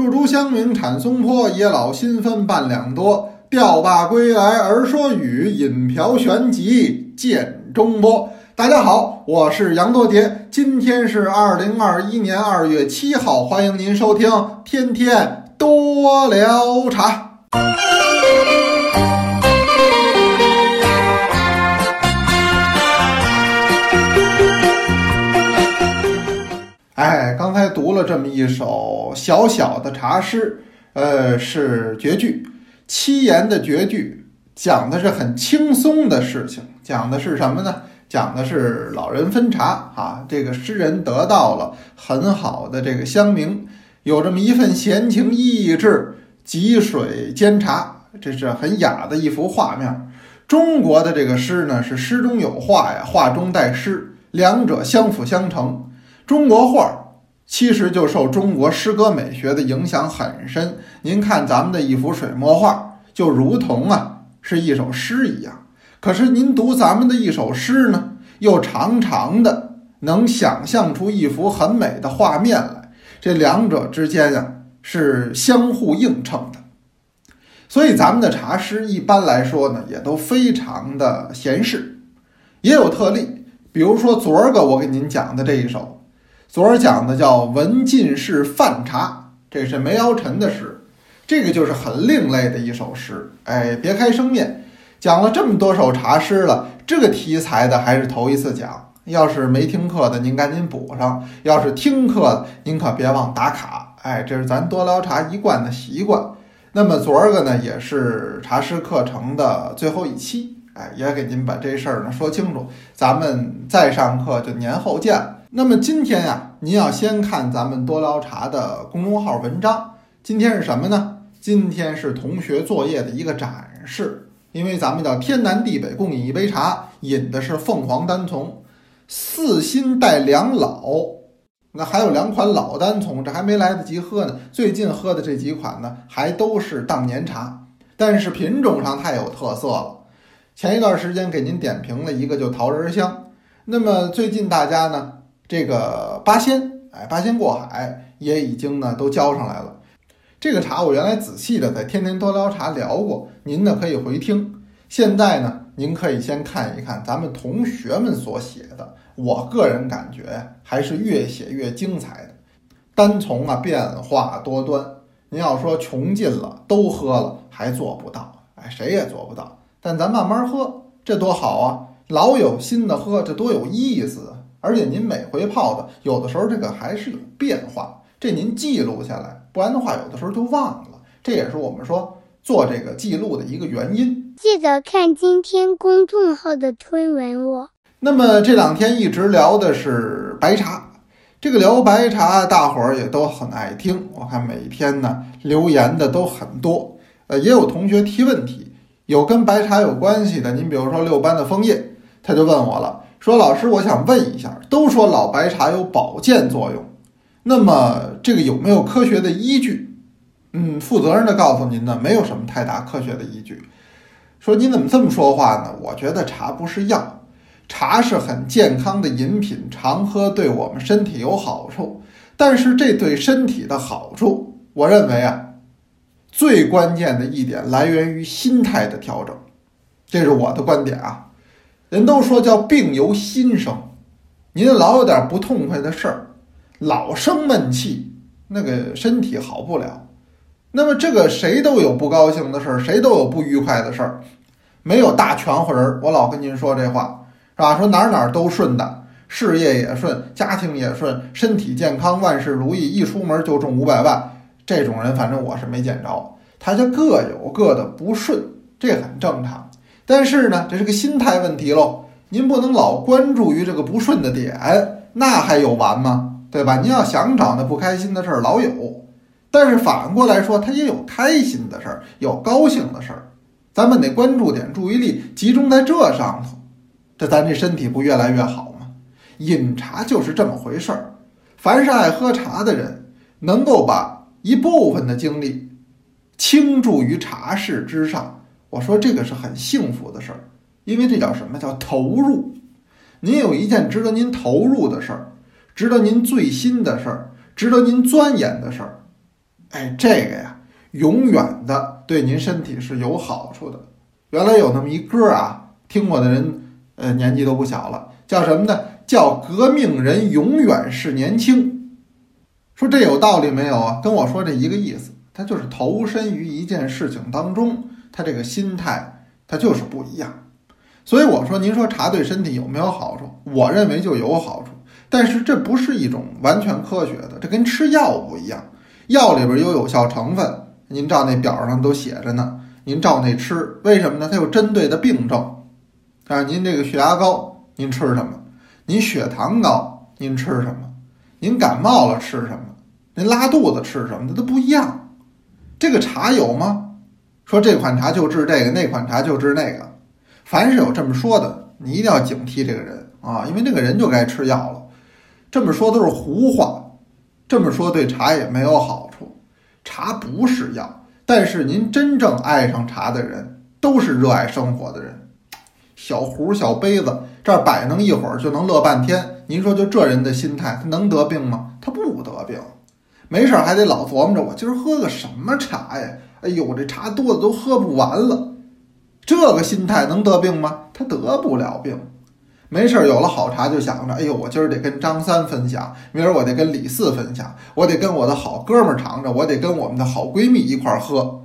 入竹香茗产松坡，野老新分半两多。钓罢归来儿说语，饮瓢旋即见中波。大家好，我是杨多杰，今天是二零二一年二月七号，欢迎您收听天天多聊茶。哎，刚才读了这么一首小小的茶诗，呃，是绝句，七言的绝句，讲的是很轻松的事情，讲的是什么呢？讲的是老人分茶啊，这个诗人得到了很好的这个香茗，有这么一份闲情逸致，汲水煎茶，这是很雅的一幅画面。中国的这个诗呢，是诗中有画呀，画中带诗，两者相辅相成。中国画其实就受中国诗歌美学的影响很深。您看咱们的一幅水墨画，就如同啊是一首诗一样。可是您读咱们的一首诗呢，又常常的能想象出一幅很美的画面来。这两者之间呀是相互映衬的。所以咱们的茶诗一般来说呢，也都非常的闲适，也有特例。比如说昨儿个我给您讲的这一首。昨儿讲的叫文进士饭茶，这是梅尧臣的诗，这个就是很另类的一首诗。哎，别开生面，讲了这么多首茶诗了，这个题材的还是头一次讲。要是没听课的，您赶紧补上；要是听课的，您可别忘打卡。哎，这是咱多聊茶一贯的习惯。那么昨儿个呢，也是茶诗课程的最后一期，哎，也给您把这事儿呢说清楚。咱们再上课就年后见。那么今天呀，您要先看咱们多聊茶的公众号文章。今天是什么呢？今天是同学作业的一个展示。因为咱们叫天南地北共饮一杯茶，饮的是凤凰单丛，四新带两老。那还有两款老单丛，这还没来得及喝呢。最近喝的这几款呢，还都是当年茶，但是品种上太有特色了。前一段时间给您点评了一个，就桃仁香。那么最近大家呢？这个八仙，哎，八仙过海也已经呢都交上来了。这个茶我原来仔细的在天天多聊茶聊过，您呢可以回听。现在呢，您可以先看一看咱们同学们所写的，我个人感觉还是越写越精彩的。单从啊变化多端，您要说穷尽了都喝了还做不到，哎，谁也做不到。但咱慢慢喝，这多好啊！老有新的喝，这多有意思！而且您每回泡的，有的时候这个还是有变化，这您记录下来，不然的话有的时候就忘了。这也是我们说做这个记录的一个原因。记得看今天公众号的推文哦。那么这两天一直聊的是白茶，这个聊白茶，大伙儿也都很爱听。我看每天呢留言的都很多，呃，也有同学提问题，有跟白茶有关系的。您比如说六班的枫叶，他就问我了。说老师，我想问一下，都说老白茶有保健作用，那么这个有没有科学的依据？嗯，负责任的告诉您呢，没有什么太大科学的依据。说您怎么这么说话呢？我觉得茶不是药，茶是很健康的饮品，常喝对我们身体有好处。但是这对身体的好处，我认为啊，最关键的一点来源于心态的调整，这是我的观点啊。人都说叫病由心生，您老有点不痛快的事儿，老生闷气，那个身体好不了。那么这个谁都有不高兴的事儿，谁都有不愉快的事儿，没有大全乎人。我老跟您说这话，是吧？说哪哪都顺的，事业也顺，家庭也顺，身体健康，万事如意，一出门就中五百万。这种人反正我是没见着，他就各有各的不顺，这很正常。但是呢，这是个心态问题喽。您不能老关注于这个不顺的点，那还有完吗？对吧？您要想找那不开心的事儿，老有。但是反过来说，他也有开心的事儿，有高兴的事儿。咱们得关注点，注意力集中在这上头，这咱这身体不越来越好吗？饮茶就是这么回事儿。凡是爱喝茶的人，能够把一部分的精力倾注于茶事之上。我说这个是很幸福的事儿，因为这叫什么叫投入？您有一件值得您投入的事儿，值得您醉心的事儿，值得您钻研的事儿，哎，这个呀，永远的对您身体是有好处的。原来有那么一歌啊，听过的人，呃，年纪都不小了，叫什么呢？叫革命人永远是年轻。说这有道理没有啊？跟我说这一个意思，他就是投身于一件事情当中，他这个心态他就是不一样。所以我说，您说茶对身体有没有好处？我认为就有好处，但是这不是一种完全科学的，这跟吃药不一样。药里边有有效成分，您照那表上都写着呢，您照那吃，为什么呢？它有针对的病症啊。您这个血压高，您吃什么？您血糖高，您吃什么？您感冒了吃什么？您拉肚子吃什么？它都不一样。这个茶有吗？说这款茶就治这个，那款茶就治那个。凡是有这么说的，你一定要警惕这个人啊，因为这个人就该吃药了。这么说都是胡话。这么说对茶也没有好处，茶不是药，但是您真正爱上茶的人，都是热爱生活的人。小壶小杯子这儿摆弄一会儿就能乐半天，您说就这人的心态，他能得病吗？他不得病，没事儿还得老琢磨着我今儿喝个什么茶呀？哎呦，这茶多的都喝不完了，这个心态能得病吗？他得不了病。没事儿，有了好茶就想着，哎呦，我今儿得跟张三分享，明儿我得跟李四分享，我得跟我的好哥们儿尝尝，我得跟我们的好闺蜜一块儿喝。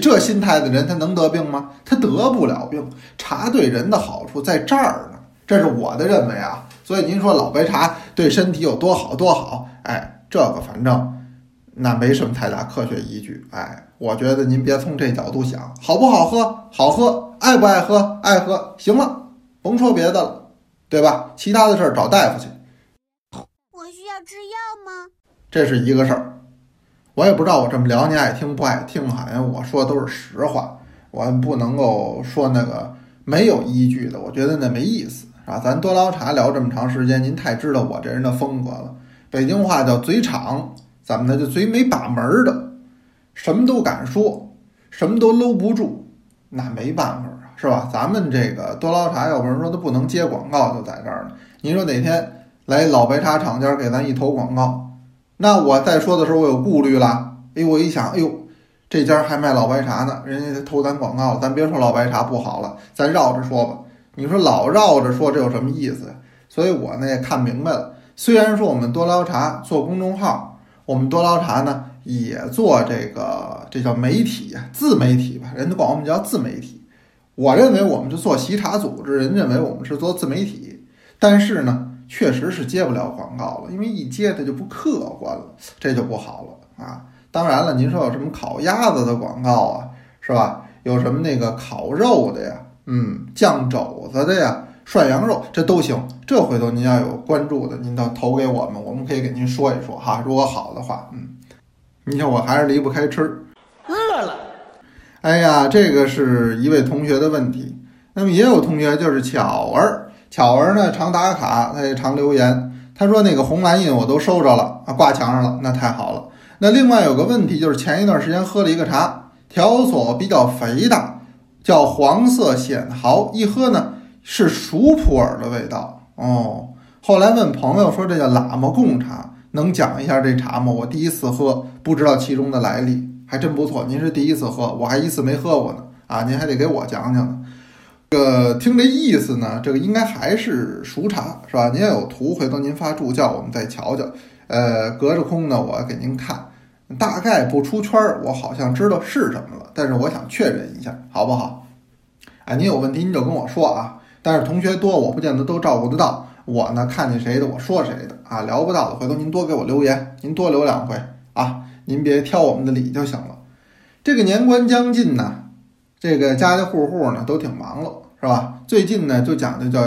这心态的人，他能得病吗？他得不了病。茶对人的好处在这儿呢，这是我的认为啊。所以您说老白茶对身体有多好多好？哎，这个反正那没什么太大科学依据。哎，我觉得您别从这角度想，好不好喝？好喝，爱不爱喝？爱喝。行了，甭说别的了。对吧？其他的事儿找大夫去。我需要吃药吗？这是一个事儿。我也不知道我这么聊您爱听不爱听，好像我说的都是实话，我不能够说那个没有依据的。我觉得那没意思，啊？咱多聊茶聊这么长时间，您太知道我这人的风格了。北京话叫嘴敞，怎么的就嘴没把门的，什么都敢说，什么都搂不住，那没办法啊。是吧？咱们这个多捞茶，要不然说他不能接广告，就在这儿呢。您说哪天来老白茶厂家给咱一投广告，那我再说的时候我有顾虑了。哎，我一想，哎呦，这家还卖老白茶呢，人家投咱广告，咱别说老白茶不好了，咱绕着说吧。你说老绕着说，这有什么意思？所以我呢也看明白了。虽然说我们多捞茶做公众号，我们多捞茶呢也做这个，这叫媒体呀，自媒体吧，人家管我们叫自媒体。我认为我们是做喜茶组织，人认为我们是做自媒体，但是呢，确实是接不了广告了，因为一接它就不客观了，这就不好了啊。当然了，您说有什么烤鸭子的广告啊，是吧？有什么那个烤肉的呀，嗯，酱肘子的呀，涮羊肉，这都行。这回头您要有关注的，您到投给我们，我们可以给您说一说哈。如果好的话，嗯，你看我还是离不开吃，饿了。哎呀，这个是一位同学的问题。那么也有同学就是巧儿，巧儿呢常打卡，他也常留言。他说那个红蓝印我都收着了啊，挂墙上了，那太好了。那另外有个问题就是前一段时间喝了一个茶，条索比较肥大，叫黄色显毫，一喝呢是熟普洱的味道哦。后来问朋友说这叫喇嘛贡茶，能讲一下这茶吗？我第一次喝，不知道其中的来历。还真不错，您是第一次喝，我还一次没喝过呢啊！您还得给我讲讲呢。这个听这意思呢，这个应该还是熟茶是吧？您要有图，回头您发助教，我们再瞧瞧。呃，隔着空呢，我给您看，大概不出圈儿，我好像知道是什么了，但是我想确认一下，好不好？哎，您有问题您就跟我说啊。但是同学多，我不见得都照顾得到。我呢，看见谁的我说谁的啊，聊不到的，回头您多给我留言，您多留两回啊。您别挑我们的理就行了。这个年关将近呢，这个家家户户呢都挺忙了，是吧？最近呢就讲究叫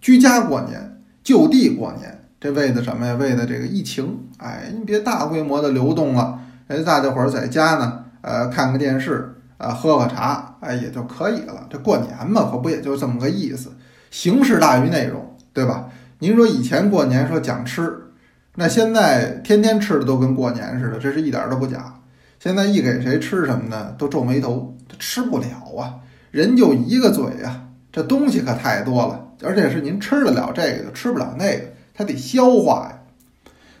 居家过年、就地过年，这为的什么呀？为的这个疫情。哎，你别大规模的流动了，人家大家伙儿在家呢，呃，看个电视，啊，喝喝茶，哎，也就可以了。这过年嘛，可不也就这么个意思？形式大于内容，对吧？您说以前过年说讲吃。那现在天天吃的都跟过年似的，这是一点都不假。现在一给谁吃什么呢，都皱眉头，他吃不了啊，人就一个嘴呀，这东西可太多了，而且是您吃得了这个吃不了那个，他得消化呀。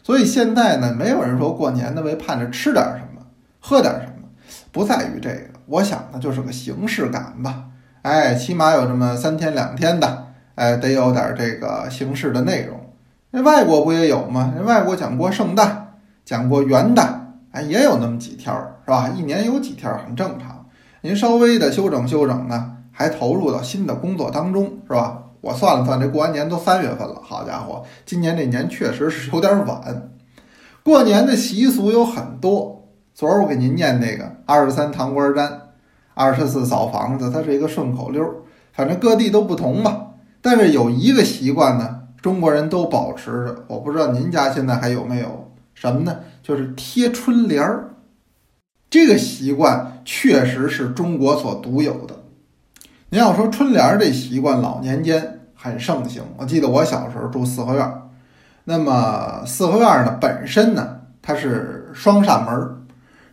所以现在呢，没有人说过年的为盼着吃点什么，喝点什么，不在于这个，我想呢就是个形式感吧。哎，起码有这么三天两天的，哎，得有点这个形式的内容。那外国不也有吗？人外国讲过圣诞，讲过元旦，哎，也有那么几天，是吧？一年有几天很正常。您稍微的休整休整呢，还投入到新的工作当中，是吧？我算了算，这过完年都三月份了，好家伙，今年这年确实是有点晚。过年的习俗有很多，昨儿我给您念那个二十三糖瓜粘，二十四扫房子，它是一个顺口溜，反正各地都不同吧。但是有一个习惯呢，中国人都保持着，我不知道您家现在还有没有什么呢？就是贴春联儿。这个习惯确实是中国所独有的。您要说春联儿这习惯，老年间很盛行。我记得我小时候住四合院，那么四合院呢本身呢它是双扇门儿，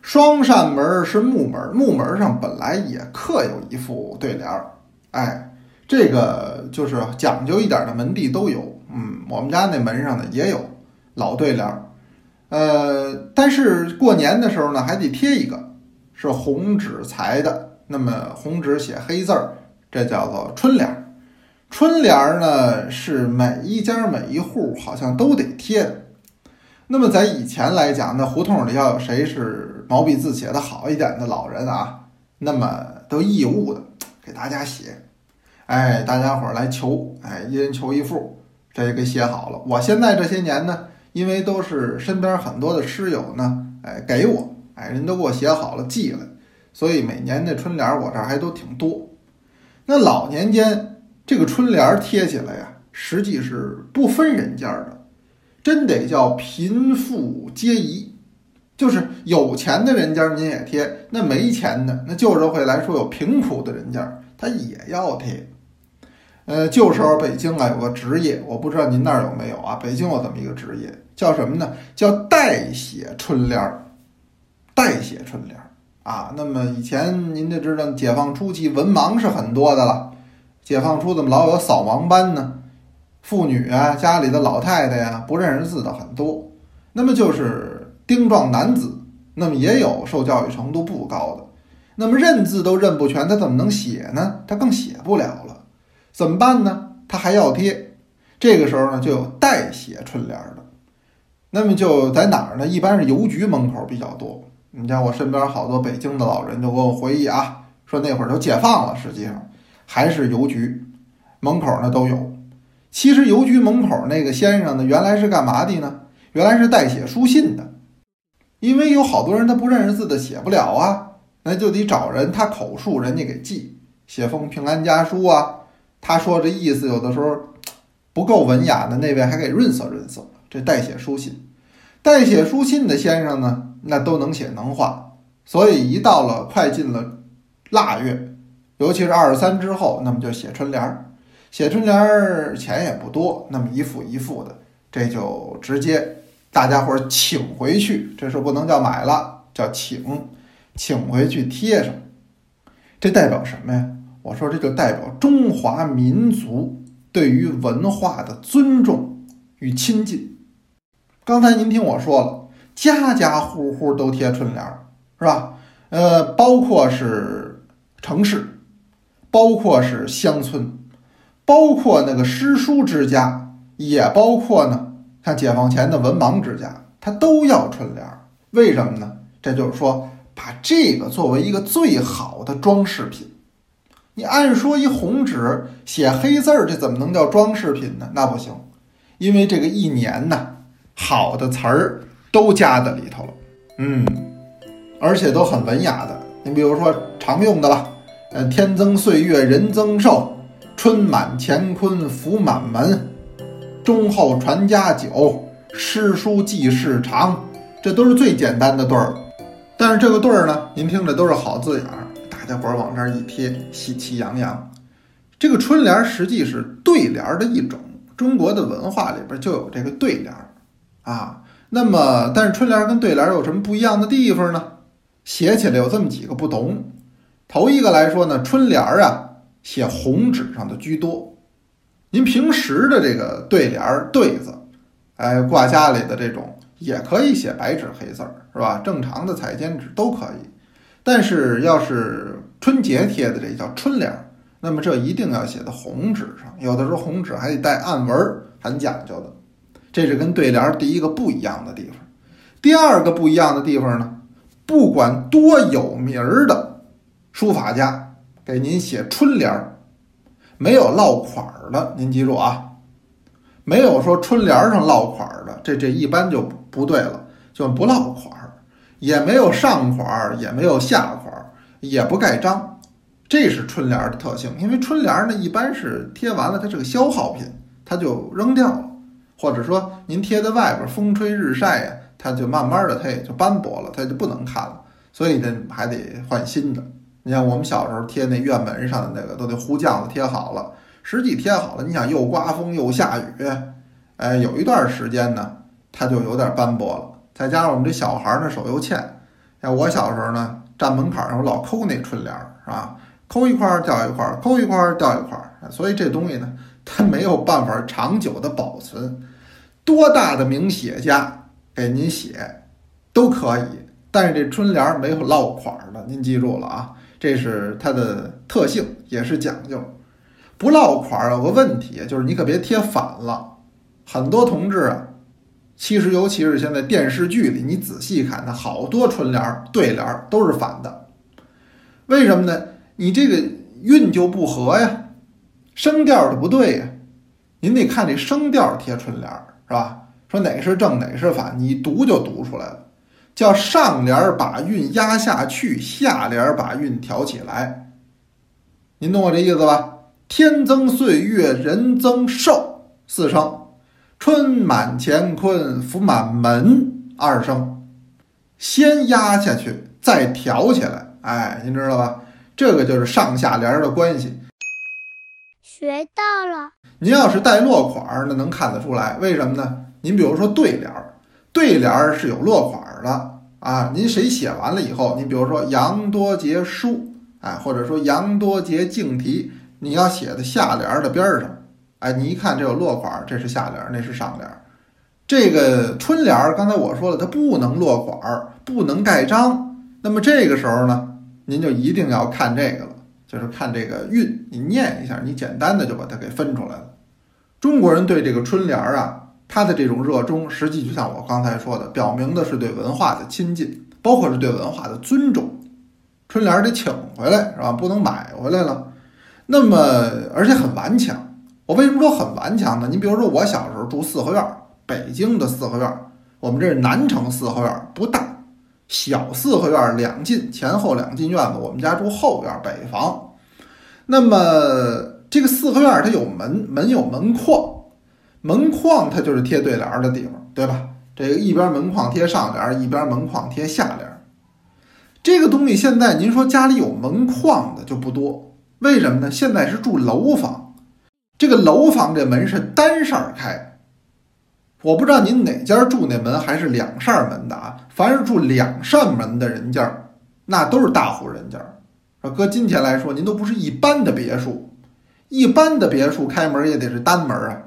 双扇门是木门，木门上本来也刻有一副对联儿。哎，这个就是讲究一点的门第都有。嗯，我们家那门上呢也有老对联儿。呃，但是过年的时候呢，还得贴一个，是红纸裁的。那么红纸写黑字儿，这叫做春联儿。春联儿呢，是每一家每一户好像都得贴的。那么在以前来讲，那胡同里要有谁是毛笔字写的好一点的老人啊，那么都义务的给大家写。哎，大家伙儿来求，哎，一人求一副，这就给写好了。我现在这些年呢。因为都是身边很多的师友呢，哎，给我，哎，人都给我写好了寄来，所以每年的春联我这儿还都挺多。那老年间这个春联贴起来呀，实际是不分人家的，真得叫贫富皆宜，就是有钱的人家您也贴，那没钱的，那旧社会来说有贫苦的人家他也要贴。呃，旧时候北京啊有个职业，我不知道您那儿有没有啊？北京有这么一个职业，叫什么呢？叫代写春联儿，代写春联儿啊。那么以前您就知道，解放初期文盲是很多的了。解放初怎么老有扫盲班呢？妇女啊，家里的老太太呀，不认识字的很多。那么就是丁壮男子，那么也有受教育程度不高的。那么认字都认不全，他怎么能写呢？他更写不了了。怎么办呢？他还要贴，这个时候呢，就有代写春联的。那么就在哪儿呢？一般是邮局门口比较多。你像我身边好多北京的老人就给我回忆啊，说那会儿都解放了，实际上还是邮局门口呢都有。其实邮局门口那个先生呢，原来是干嘛的呢？原来是代写书信的，因为有好多人他不认识字的写不了啊，那就得找人他口述，人家给记，写封平安家书啊。他说这意思有的时候不够文雅的，那位还给润色润色。这代写书信，代写书信的先生呢，那都能写能画，所以一到了快进了腊月，尤其是二十三之后，那么就写春联儿。写春联儿钱也不多，那么一副一副的，这就直接大家伙请回去。这时候不能叫买了，叫请，请回去贴上。这代表什么呀？我说这就代表中华民族对于文化的尊重与亲近。刚才您听我说了，家家户户都贴春联儿，是吧？呃，包括是城市，包括是乡村，包括那个诗书之家，也包括呢，像解放前的文盲之家，他都要春联儿。为什么呢？这就是说，把这个作为一个最好的装饰品。你按说一红纸写黑字儿，这怎么能叫装饰品呢？那不行，因为这个一年呢，好的词儿都加在里头了，嗯，而且都很文雅的。你比如说常用的吧，呃，天增岁月人增寿，春满乾坤福满门，忠厚传家久，诗书继世长，这都是最简单的对儿。但是这个对儿呢，您听着都是好字眼儿。大家伙儿往这儿一贴，喜气洋洋。这个春联实际是对联的一种，中国的文化里边就有这个对联啊。那么，但是春联跟对联有什么不一样的地方呢？写起来有这么几个不同。头一个来说呢，春联啊写红纸上的居多。您平时的这个对联儿对子，哎，挂家里的这种也可以写白纸黑字儿，是吧？正常的彩笺纸都可以。但是要是春节贴的这叫春联儿，那么这一定要写在红纸上，有的时候红纸还得带暗纹儿，很讲究的。这是跟对联儿第一个不一样的地方。第二个不一样的地方呢，不管多有名儿的书法家给您写春联儿，没有落款儿的，您记住啊，没有说春联上落款儿的，这这一般就不对了，就不落款儿，也没有上款儿，也没有下款儿，也不盖章，这是春联的特性。因为春联呢，一般是贴完了，它是个消耗品，它就扔掉了，或者说您贴在外边，风吹日晒呀。它就慢慢的，它也就斑驳了，它就不能看了，所以呢还得换新的。你像我们小时候贴那院门上的那个，都得糊浆子贴好了，实际贴好了，你想又刮风又下雨，哎，有一段时间呢，它就有点斑驳了。再加上我们这小孩儿呢手又欠，像我小时候呢站门槛上，我老抠那春联儿，是吧？抠一块儿掉一块儿，抠一块儿掉一块儿，所以这东西呢，它没有办法长久的保存。多大的名写家？给您写都可以，但是这春联没有落款的，您记住了啊，这是它的特性，也是讲究。不落款有个问题，就是你可别贴反了。很多同志啊，其实尤其是现在电视剧里，你仔细看，它好多春联对联都是反的。为什么呢？你这个韵就不合呀，声调就不对呀。您得看这声调贴春联，是吧？说哪个是正，哪个是反，你读就读出来了。叫上联把韵压下去，下联把韵挑起来。您懂我这意思吧？天增岁月人增寿四声，春满乾坤福满门二声，先压下去，再挑起来。哎，您知道吧？这个就是上下联的关系。学到了。您要是带落款，那能看得出来。为什么呢？您比如说对联儿，对联儿是有落款的啊。您谁写完了以后，您比如说杨多杰书，哎，或者说杨多杰敬题，你要写在下联的边上，哎，你一看这有落款，这是下联，那是上联。这个春联儿，刚才我说了，它不能落款儿，不能盖章。那么这个时候呢，您就一定要看这个了，就是看这个韵，你念一下，你简单的就把它给分出来了。中国人对这个春联儿啊。他的这种热衷，实际就像我刚才说的，表明的是对文化的亲近，包括是对文化的尊重。春联得请回来是吧？不能买回来了。那么，而且很顽强。我为什么说很顽强呢？你比如说，我小时候住四合院，北京的四合院，我们这是南城四合院，不大，小四合院两进，前后两进院子。我们家住后院北房。那么这个四合院它有门，门有门框。门框它就是贴对联的地方，对吧？这个一边门框贴上联，一边门框贴下联。这个东西现在您说家里有门框的就不多，为什么呢？现在是住楼房，这个楼房这门是单扇开。我不知道您哪家住那门还是两扇门的啊？凡是住两扇门的人家，那都是大户人家。说搁今天来说，您都不是一般的别墅，一般的别墅开门也得是单门啊。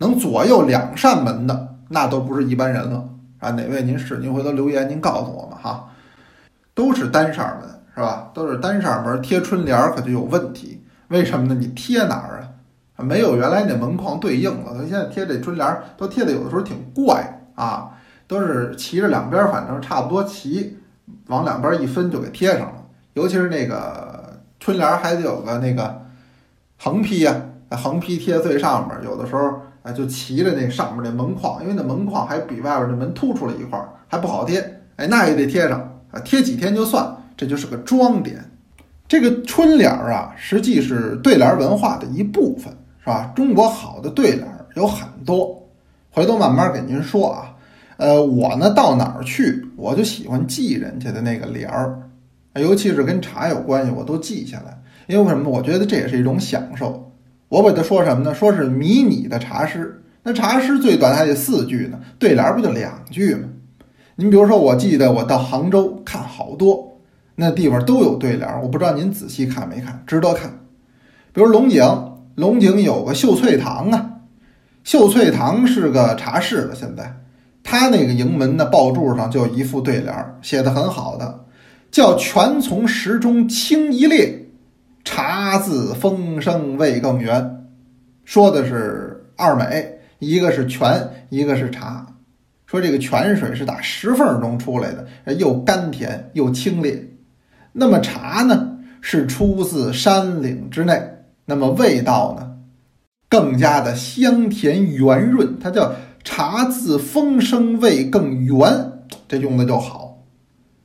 能左右两扇门的，那都不是一般人了啊！哪位您是？您回头留言，您告诉我们哈。都是单扇门是吧？都是单扇门，贴春联可就有问题。为什么呢？你贴哪儿啊？没有原来那门框对应了。他现在贴这春联都贴的有的时候挺怪啊，都是齐着两边，反正差不多齐，往两边一分就给贴上了。尤其是那个春联还得有个那个横批呀，横批贴最上面，有的时候。哎，就骑着那上面那门框，因为那门框还比外边那门突出了一块，还不好贴。哎，那也得贴上啊，贴几天就算，这就是个装点。这个春联儿啊，实际是对联文化的一部分，是吧？中国好的对联有很多，回头慢慢给您说啊。呃，我呢到哪儿去，我就喜欢记人家的那个联儿，尤其是跟茶有关系，我都记下来。因为什么？我觉得这也是一种享受。我给他说什么呢？说是迷你的茶诗，那茶诗最短还得四句呢，对联不就两句吗？您比如说，我记得我到杭州看好多那地方都有对联，我不知道您仔细看没看，值得看。比如龙井，龙井有个秀翠堂啊，秀翠堂是个茶室了，现在他那个营门的报柱上就有一副对联儿，写的很好的，叫“泉从石中清一冽，茶自风生味更圆”，说的是二美，一个是泉，一个是茶。说这个泉水是打石缝中出来的，又甘甜又清冽。那么茶呢，是出自山岭之内，那么味道呢，更加的香甜圆润。它叫茶自风生味更圆，这用的就好。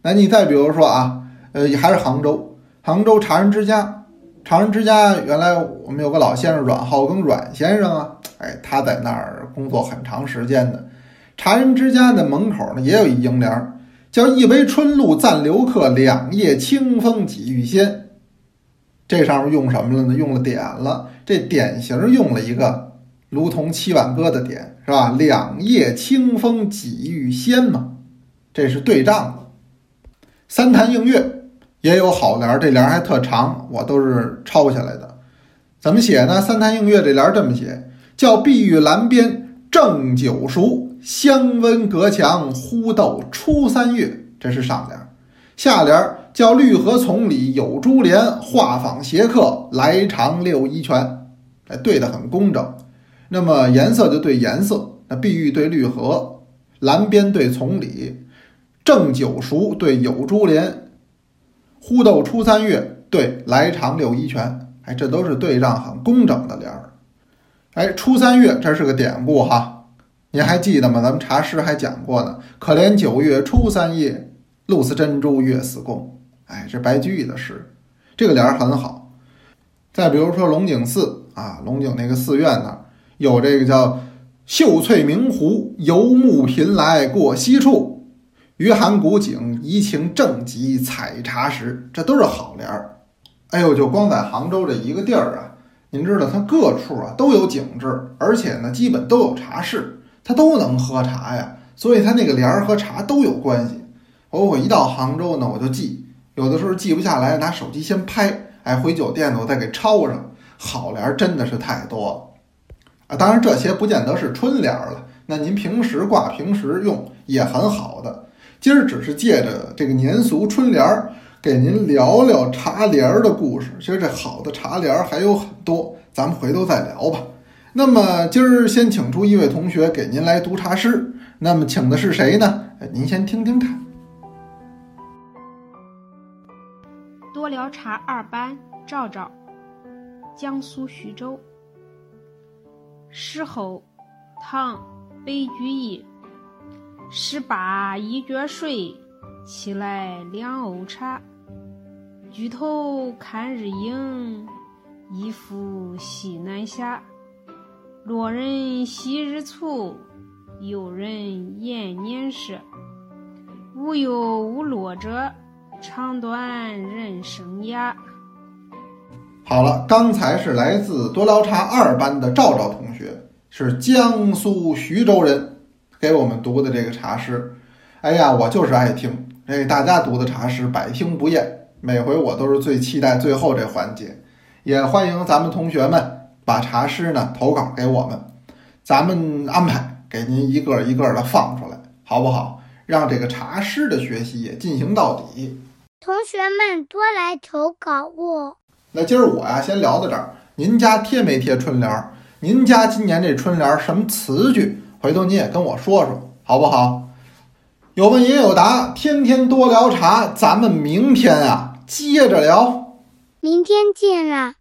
那你再比如说啊，呃，还是杭州，杭州茶人之家，茶人之家原来我们有个老先生阮浩庚阮先生啊，哎，他在那儿工作很长时间的。茶人之家的门口呢，也有一楹联，叫“一杯春露暂留客，两夜清风几欲仙”。这上面用什么了呢？用了点了，这典型用了一个如同七挽歌的点，是吧？“两夜清风几欲仙”嘛，这是对仗的。三潭映月也有好联，这联还特长，我都是抄下来的。怎么写呢？三潭映月这联这么写，叫“碧玉栏边正九熟”。香温隔墙，忽斗初三月，这是上联。下联叫绿荷丛里有珠帘，画舫斜客来长六一泉。哎，对的很工整。那么颜色就对颜色，那碧玉对绿荷，蓝边对丛里，正九熟对有珠帘，忽斗初三月对来长六一泉。哎，这都是对仗很工整的联儿。哎，初三月这是个典故哈。您还记得吗？咱们茶诗还讲过呢。可怜九月初三夜，露似珍珠月似弓。哎，这白居易的诗，这个联儿很好。再比如说龙井寺啊，龙井那个寺院呢，有这个叫“秀翠明湖，游牧频来过西处，余寒古井，怡情正极采茶时”，这都是好联儿。哎呦，就光在杭州这一个地儿啊，您知道它各处啊都有景致，而且呢，基本都有茶室。它都能喝茶呀，所以它那个联儿和茶都有关系。我我一到杭州呢，我就记，有的时候记不下来，拿手机先拍，哎，回酒店呢我再给抄上。好联儿真的是太多了啊！当然这些不见得是春联儿了，那您平时挂、平时用也很好的。今儿只是借着这个年俗春联儿，给您聊聊茶联儿的故事。其实这好的茶联儿还有很多，咱们回头再聊吧。那么今儿先请出一位同学给您来读茶诗。那么请的是谁呢？您先听听看。多聊茶二班赵赵，江苏徐州。诗后，唐，白居易。十八一觉睡，起来两瓯茶。举头看日影，一拂西南霞。落人昔日促，游人延年时。无忧无落者，长短人生涯。好了，刚才是来自多聊茶二班的赵赵同学，是江苏徐州人，给我们读的这个茶诗。哎呀，我就是爱听，哎，大家读的茶诗百听不厌，每回我都是最期待最后这环节，也欢迎咱们同学们。把茶诗呢投稿给我们，咱们安排给您一个一个的放出来，好不好？让这个茶诗的学习也进行到底。同学们多来投稿哦。那今儿我呀先聊到这儿。您家贴没贴春联？您家今年这春联什么词句？回头你也跟我说说，好不好？有问也有答，天天多聊茶，咱们明天啊接着聊。明天见啦。